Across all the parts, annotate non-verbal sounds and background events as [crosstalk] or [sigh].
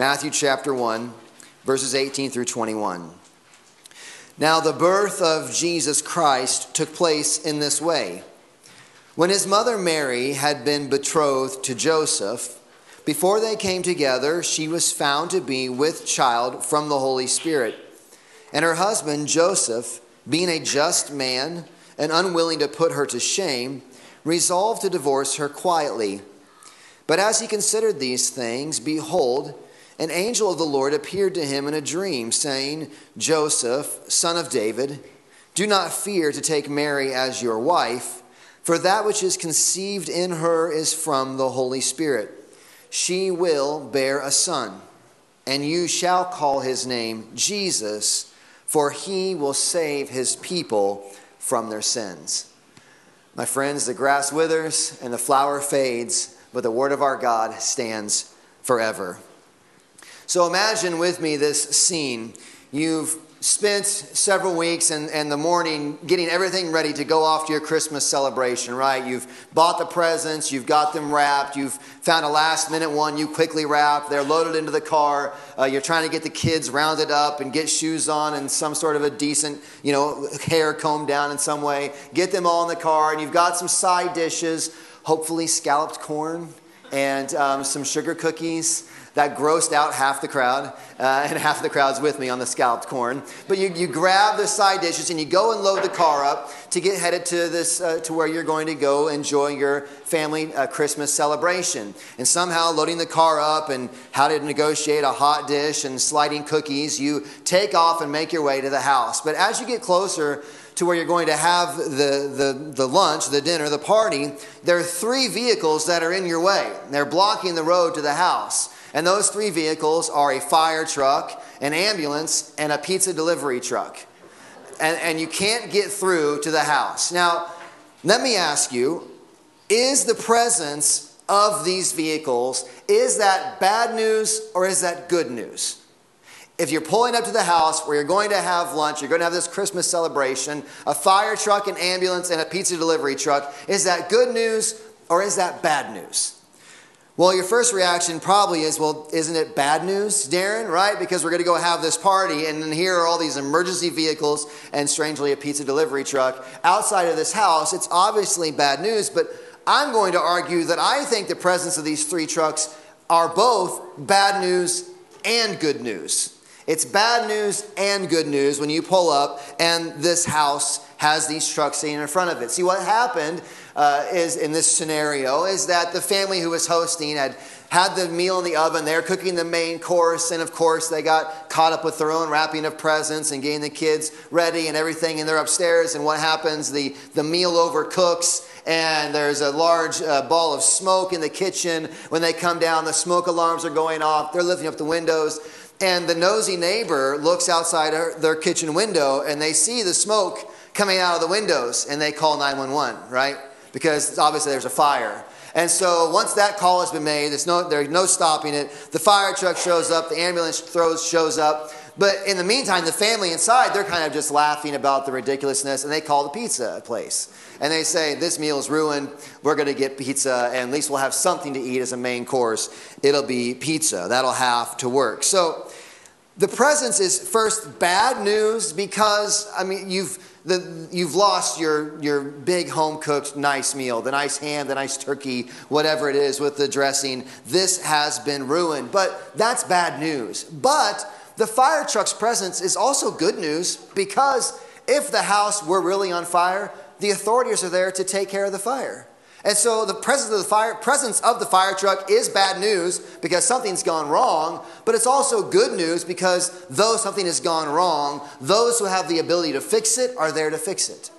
Matthew chapter 1, verses 18 through 21. Now, the birth of Jesus Christ took place in this way. When his mother Mary had been betrothed to Joseph, before they came together, she was found to be with child from the Holy Spirit. And her husband, Joseph, being a just man and unwilling to put her to shame, resolved to divorce her quietly. But as he considered these things, behold, an angel of the Lord appeared to him in a dream, saying, Joseph, son of David, do not fear to take Mary as your wife, for that which is conceived in her is from the Holy Spirit. She will bear a son, and you shall call his name Jesus, for he will save his people from their sins. My friends, the grass withers and the flower fades, but the word of our God stands forever. So imagine with me this scene. You've spent several weeks and, and the morning getting everything ready to go off to your Christmas celebration, right? You've bought the presents, you've got them wrapped, you've found a last minute one you quickly wrap, they're loaded into the car, uh, you're trying to get the kids rounded up and get shoes on and some sort of a decent, you know, hair combed down in some way, get them all in the car, and you've got some side dishes, hopefully scalloped corn and um, some sugar cookies that grossed out half the crowd, uh, and half the crowd's with me on the scalloped corn. But you, you grab the side dishes and you go and load the car up to get headed to this uh, to where you're going to go enjoy your family uh, Christmas celebration. And somehow loading the car up and how to negotiate a hot dish and sliding cookies, you take off and make your way to the house. But as you get closer to where you're going to have the, the, the lunch, the dinner, the party, there are three vehicles that are in your way. They're blocking the road to the house. And those three vehicles are a fire truck, an ambulance, and a pizza delivery truck. And, and you can't get through to the house. Now, let me ask you is the presence of these vehicles is that bad news or is that good news if you're pulling up to the house where you're going to have lunch, you're going to have this Christmas celebration, a fire truck, an ambulance, and a pizza delivery truck, is that good news or is that bad news? Well, your first reaction probably is, well, isn't it bad news, Darren, right? Because we're going to go have this party, and then here are all these emergency vehicles and, strangely, a pizza delivery truck outside of this house. It's obviously bad news, but I'm going to argue that I think the presence of these three trucks are both bad news and good news. It's bad news and good news when you pull up and this house has these trucks sitting in front of it. See, what happened uh, is in this scenario is that the family who was hosting had had the meal in the oven. They're cooking the main course, and of course, they got caught up with their own wrapping of presents and getting the kids ready and everything. And they're upstairs, and what happens? The, the meal overcooks, and there's a large uh, ball of smoke in the kitchen. When they come down, the smoke alarms are going off. They're lifting up the windows. And the nosy neighbor looks outside their kitchen window and they see the smoke coming out of the windows and they call 911, right? Because obviously there's a fire. And so once that call has been made, there's no, there's no stopping it. The fire truck shows up, the ambulance throws, shows up. But in the meantime, the family inside, they're kind of just laughing about the ridiculousness and they call the pizza place. And they say, This meal is ruined. We're going to get pizza, and at least we'll have something to eat as a main course. It'll be pizza. That'll have to work. So the presence is first bad news because, I mean, you've the, you've lost your, your big home cooked nice meal, the nice ham, the nice turkey, whatever it is with the dressing. This has been ruined. But that's bad news. But the fire truck's presence is also good news because if the house were really on fire, the authorities are there to take care of the fire. And so the presence of the fire, presence of the fire truck is bad news because something's gone wrong, but it's also good news because though something has gone wrong, those who have the ability to fix it are there to fix it.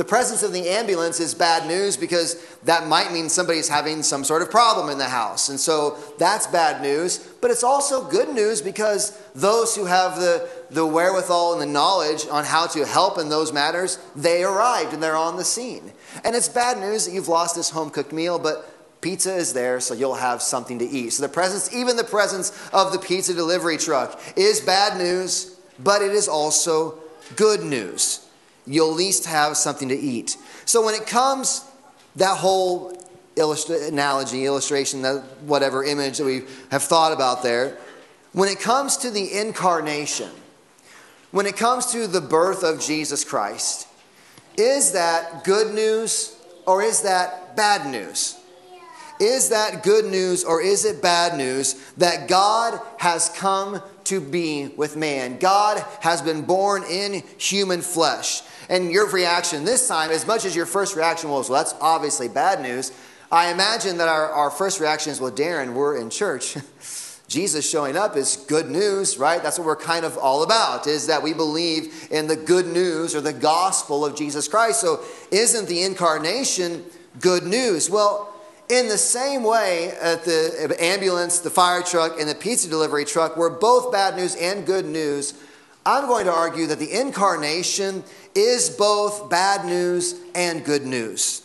The presence of the ambulance is bad news because that might mean somebody's having some sort of problem in the house. And so that's bad news. But it's also good news because those who have the, the wherewithal and the knowledge on how to help in those matters, they arrived and they're on the scene. And it's bad news that you've lost this home cooked meal, but pizza is there so you'll have something to eat. So the presence, even the presence of the pizza delivery truck, is bad news, but it is also good news. You'll at least have something to eat. So when it comes, that whole analogy, illustration, that whatever image that we have thought about there, when it comes to the incarnation, when it comes to the birth of Jesus Christ, is that good news or is that bad news? Is that good news or is it bad news that God has come to be with man? God has been born in human flesh. And your reaction this time, as much as your first reaction was, well, that's obviously bad news, I imagine that our, our first reaction is, well, Darren, we're in church. [laughs] Jesus showing up is good news, right? That's what we're kind of all about, is that we believe in the good news or the gospel of Jesus Christ. So, isn't the incarnation good news? Well, in the same way, at the ambulance, the fire truck, and the pizza delivery truck were both bad news and good news, I'm going to argue that the incarnation is both bad news and good news.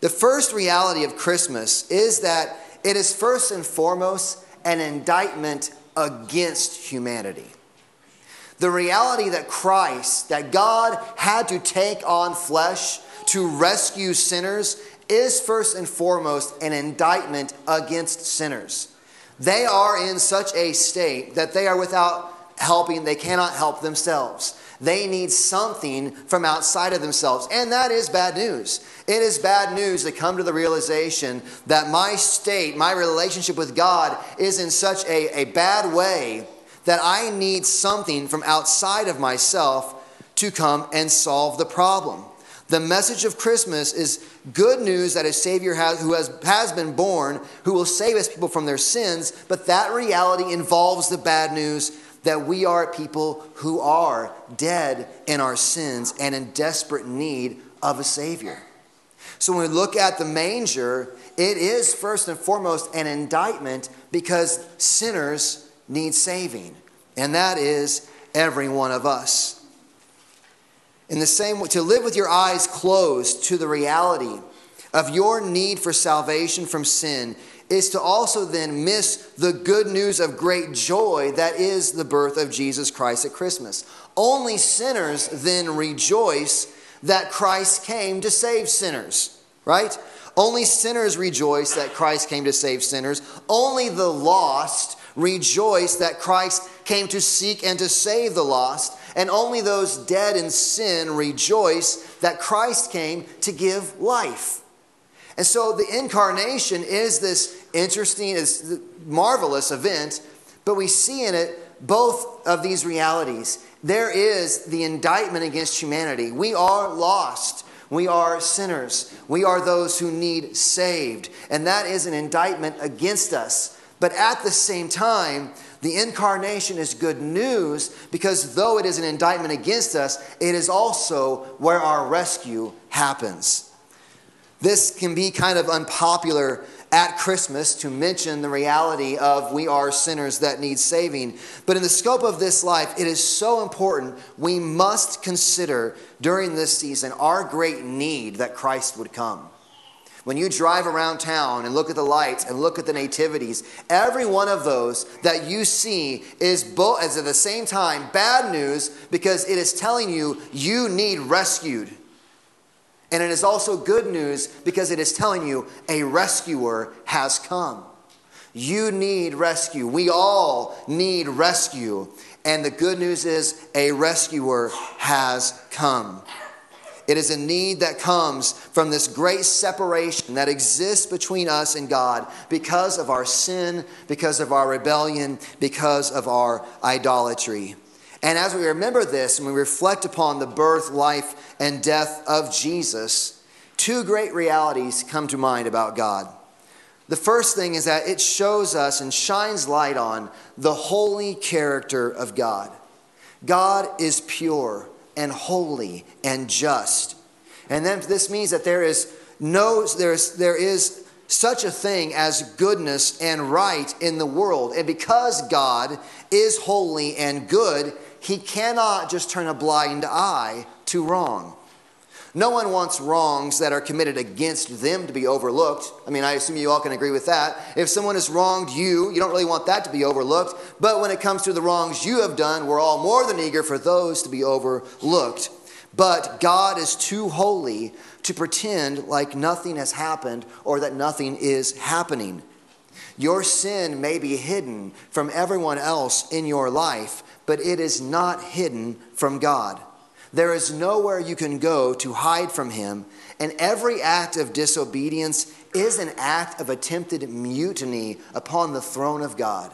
The first reality of Christmas is that it is first and foremost an indictment against humanity. The reality that Christ, that God had to take on flesh to rescue sinners, is first and foremost an indictment against sinners. They are in such a state that they are without helping, they cannot help themselves. They need something from outside of themselves. And that is bad news. It is bad news to come to the realization that my state, my relationship with God is in such a, a bad way that I need something from outside of myself to come and solve the problem. The message of Christmas is good news that a Savior has, who has, has been born, who will save his people from their sins, but that reality involves the bad news that we are people who are dead in our sins and in desperate need of a Savior. So when we look at the manger, it is first and foremost an indictment because sinners need saving, and that is every one of us. In the same way, to live with your eyes closed to the reality of your need for salvation from sin is to also then miss the good news of great joy that is the birth of Jesus Christ at Christmas. Only sinners then rejoice that Christ came to save sinners, right? Only sinners rejoice that Christ came to save sinners. Only the lost rejoice that Christ came to seek and to save the lost. And only those dead in sin rejoice that Christ came to give life. And so the incarnation is this interesting, is marvelous event, but we see in it both of these realities. There is the indictment against humanity. We are lost. We are sinners. We are those who need saved. And that is an indictment against us. But at the same time, the incarnation is good news because though it is an indictment against us, it is also where our rescue happens. This can be kind of unpopular at Christmas to mention the reality of we are sinners that need saving. But in the scope of this life, it is so important. We must consider during this season our great need that Christ would come. When you drive around town and look at the lights and look at the nativities, every one of those that you see is both as at the same time bad news because it is telling you you need rescued. And it is also good news because it is telling you a rescuer has come. You need rescue. We all need rescue. And the good news is a rescuer has come. It is a need that comes from this great separation that exists between us and God because of our sin, because of our rebellion, because of our idolatry. And as we remember this and we reflect upon the birth, life, and death of Jesus, two great realities come to mind about God. The first thing is that it shows us and shines light on the holy character of God. God is pure and holy and just. And then this means that there is no there is there is such a thing as goodness and right in the world. And because God is holy and good, he cannot just turn a blind eye to wrong. No one wants wrongs that are committed against them to be overlooked. I mean, I assume you all can agree with that. If someone has wronged you, you don't really want that to be overlooked. But when it comes to the wrongs you have done, we're all more than eager for those to be overlooked. But God is too holy to pretend like nothing has happened or that nothing is happening. Your sin may be hidden from everyone else in your life, but it is not hidden from God. There is nowhere you can go to hide from Him, and every act of disobedience is an act of attempted mutiny upon the throne of God.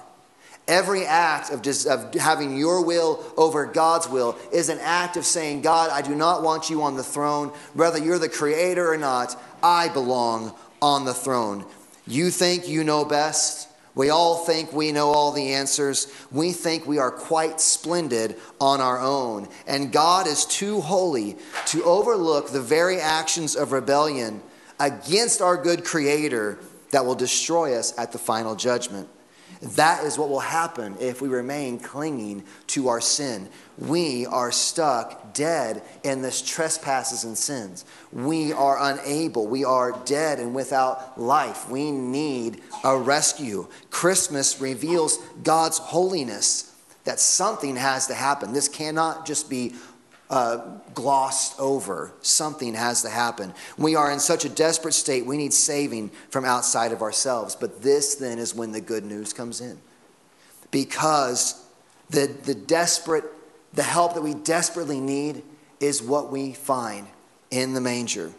Every act of, just, of having your will over God's will is an act of saying, God, I do not want you on the throne. Whether you're the creator or not, I belong on the throne. You think you know best. We all think we know all the answers. We think we are quite splendid on our own. And God is too holy to overlook the very actions of rebellion against our good Creator that will destroy us at the final judgment. That is what will happen if we remain clinging to our sin. We are stuck dead in this trespasses and sins. We are unable. We are dead and without life. We need a rescue. Christmas reveals God's holiness that something has to happen. This cannot just be uh, glossed over. Something has to happen. We are in such a desperate state, we need saving from outside of ourselves. But this then is when the good news comes in. Because the, the desperate, the help that we desperately need is what we find in the manger.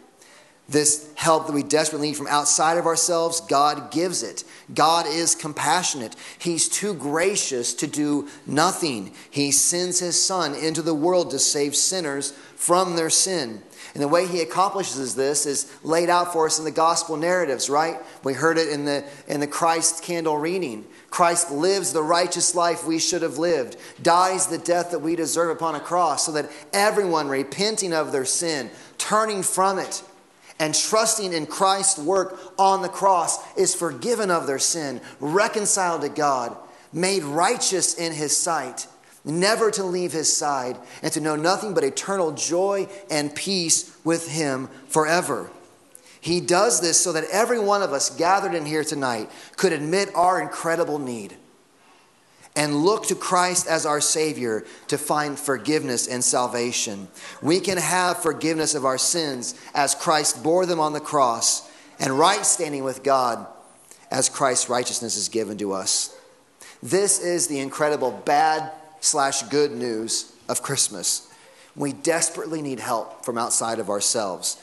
This help that we desperately need from outside of ourselves, God gives it. God is compassionate. He's too gracious to do nothing. He sends His Son into the world to save sinners from their sin. And the way He accomplishes this is laid out for us in the gospel narratives, right? We heard it in the, in the Christ candle reading. Christ lives the righteous life we should have lived, dies the death that we deserve upon a cross, so that everyone repenting of their sin, turning from it, and trusting in Christ's work on the cross is forgiven of their sin, reconciled to God, made righteous in his sight, never to leave his side, and to know nothing but eternal joy and peace with him forever. He does this so that every one of us gathered in here tonight could admit our incredible need and look to Christ as our Savior to find forgiveness and salvation. We can have forgiveness of our sins as Christ bore them on the cross, and right standing with God as Christ's righteousness is given to us. This is the incredible bad slash good news of Christmas. We desperately need help from outside of ourselves.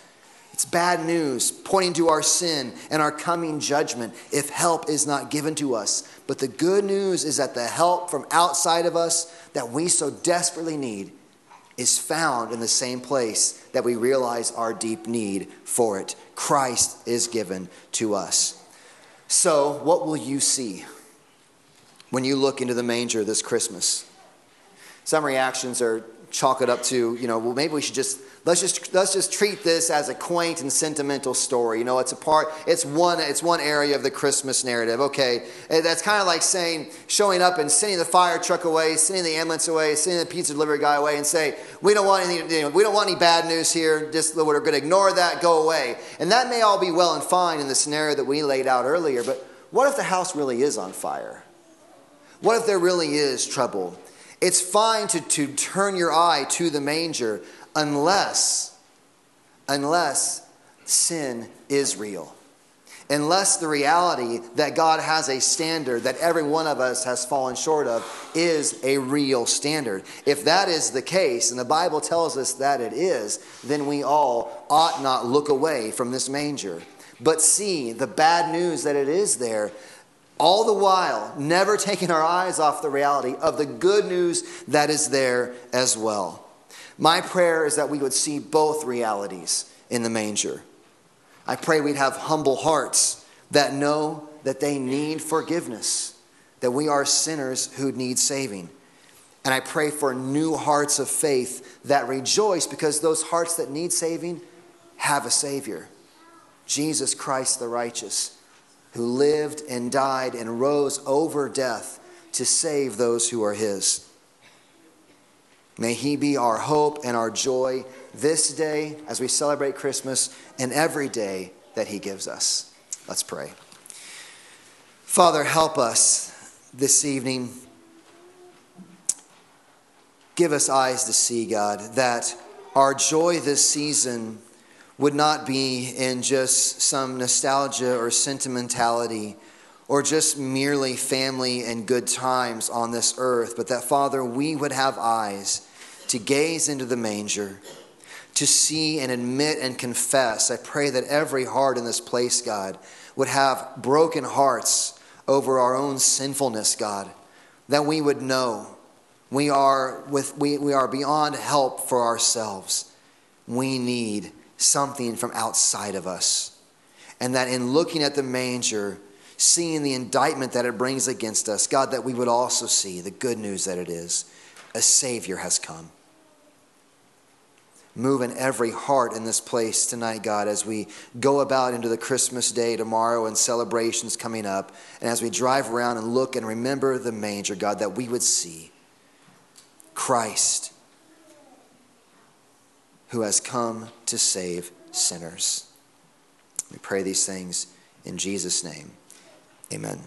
It's bad news pointing to our sin and our coming judgment if help is not given to us. But the good news is that the help from outside of us that we so desperately need is found in the same place that we realize our deep need for it. Christ is given to us. So, what will you see when you look into the manger this Christmas? Some reactions are chalk it up to, you know, well, maybe we should just let's just let's just treat this as a quaint and sentimental story. You know, it's a part, it's one, it's one area of the Christmas narrative. Okay, eh, that's kind of like saying, showing up and sending the fire truck away, sending the ambulance away, sending the pizza delivery guy away, and say, we don't want any, you know, we don't want any bad news here. Just we're going to ignore that, go away. And that may all be well and fine in the scenario that we laid out earlier, but what if the house really is on fire? What if there really is trouble? It's fine to, to turn your eye to the manger unless, unless sin is real. Unless the reality that God has a standard that every one of us has fallen short of is a real standard. If that is the case, and the Bible tells us that it is, then we all ought not look away from this manger, but see the bad news that it is there all the while, never taking our eyes off the reality of the good news that is there as well. My prayer is that we would see both realities in the manger. I pray we'd have humble hearts that know that they need forgiveness, that we are sinners who need saving. And I pray for new hearts of faith that rejoice because those hearts that need saving have a Savior Jesus Christ the righteous who lived and died and rose over death to save those who are his. May he be our hope and our joy this day as we celebrate Christmas and every day that he gives us. Let's pray. Father, help us this evening. Give us eyes to see, God, that our joy this season would not be in just some nostalgia or sentimentality or just merely family and good times on this earth, but that, Father, we would have eyes to gaze into the manger, to see and admit and confess. I pray that every heart in this place, God, would have broken hearts over our own sinfulness, God, that we would know we are, with, we, we are beyond help for ourselves. We need something from outside of us. And that in looking at the manger, seeing the indictment that it brings against us, God, that we would also see the good news that it is a Savior has come. Move in every heart in this place tonight, God, as we go about into the Christmas day tomorrow and celebrations coming up, and as we drive around and look and remember the manger, God, that we would see Christ who has come to save sinners. We pray these things in Jesus' name. Amen.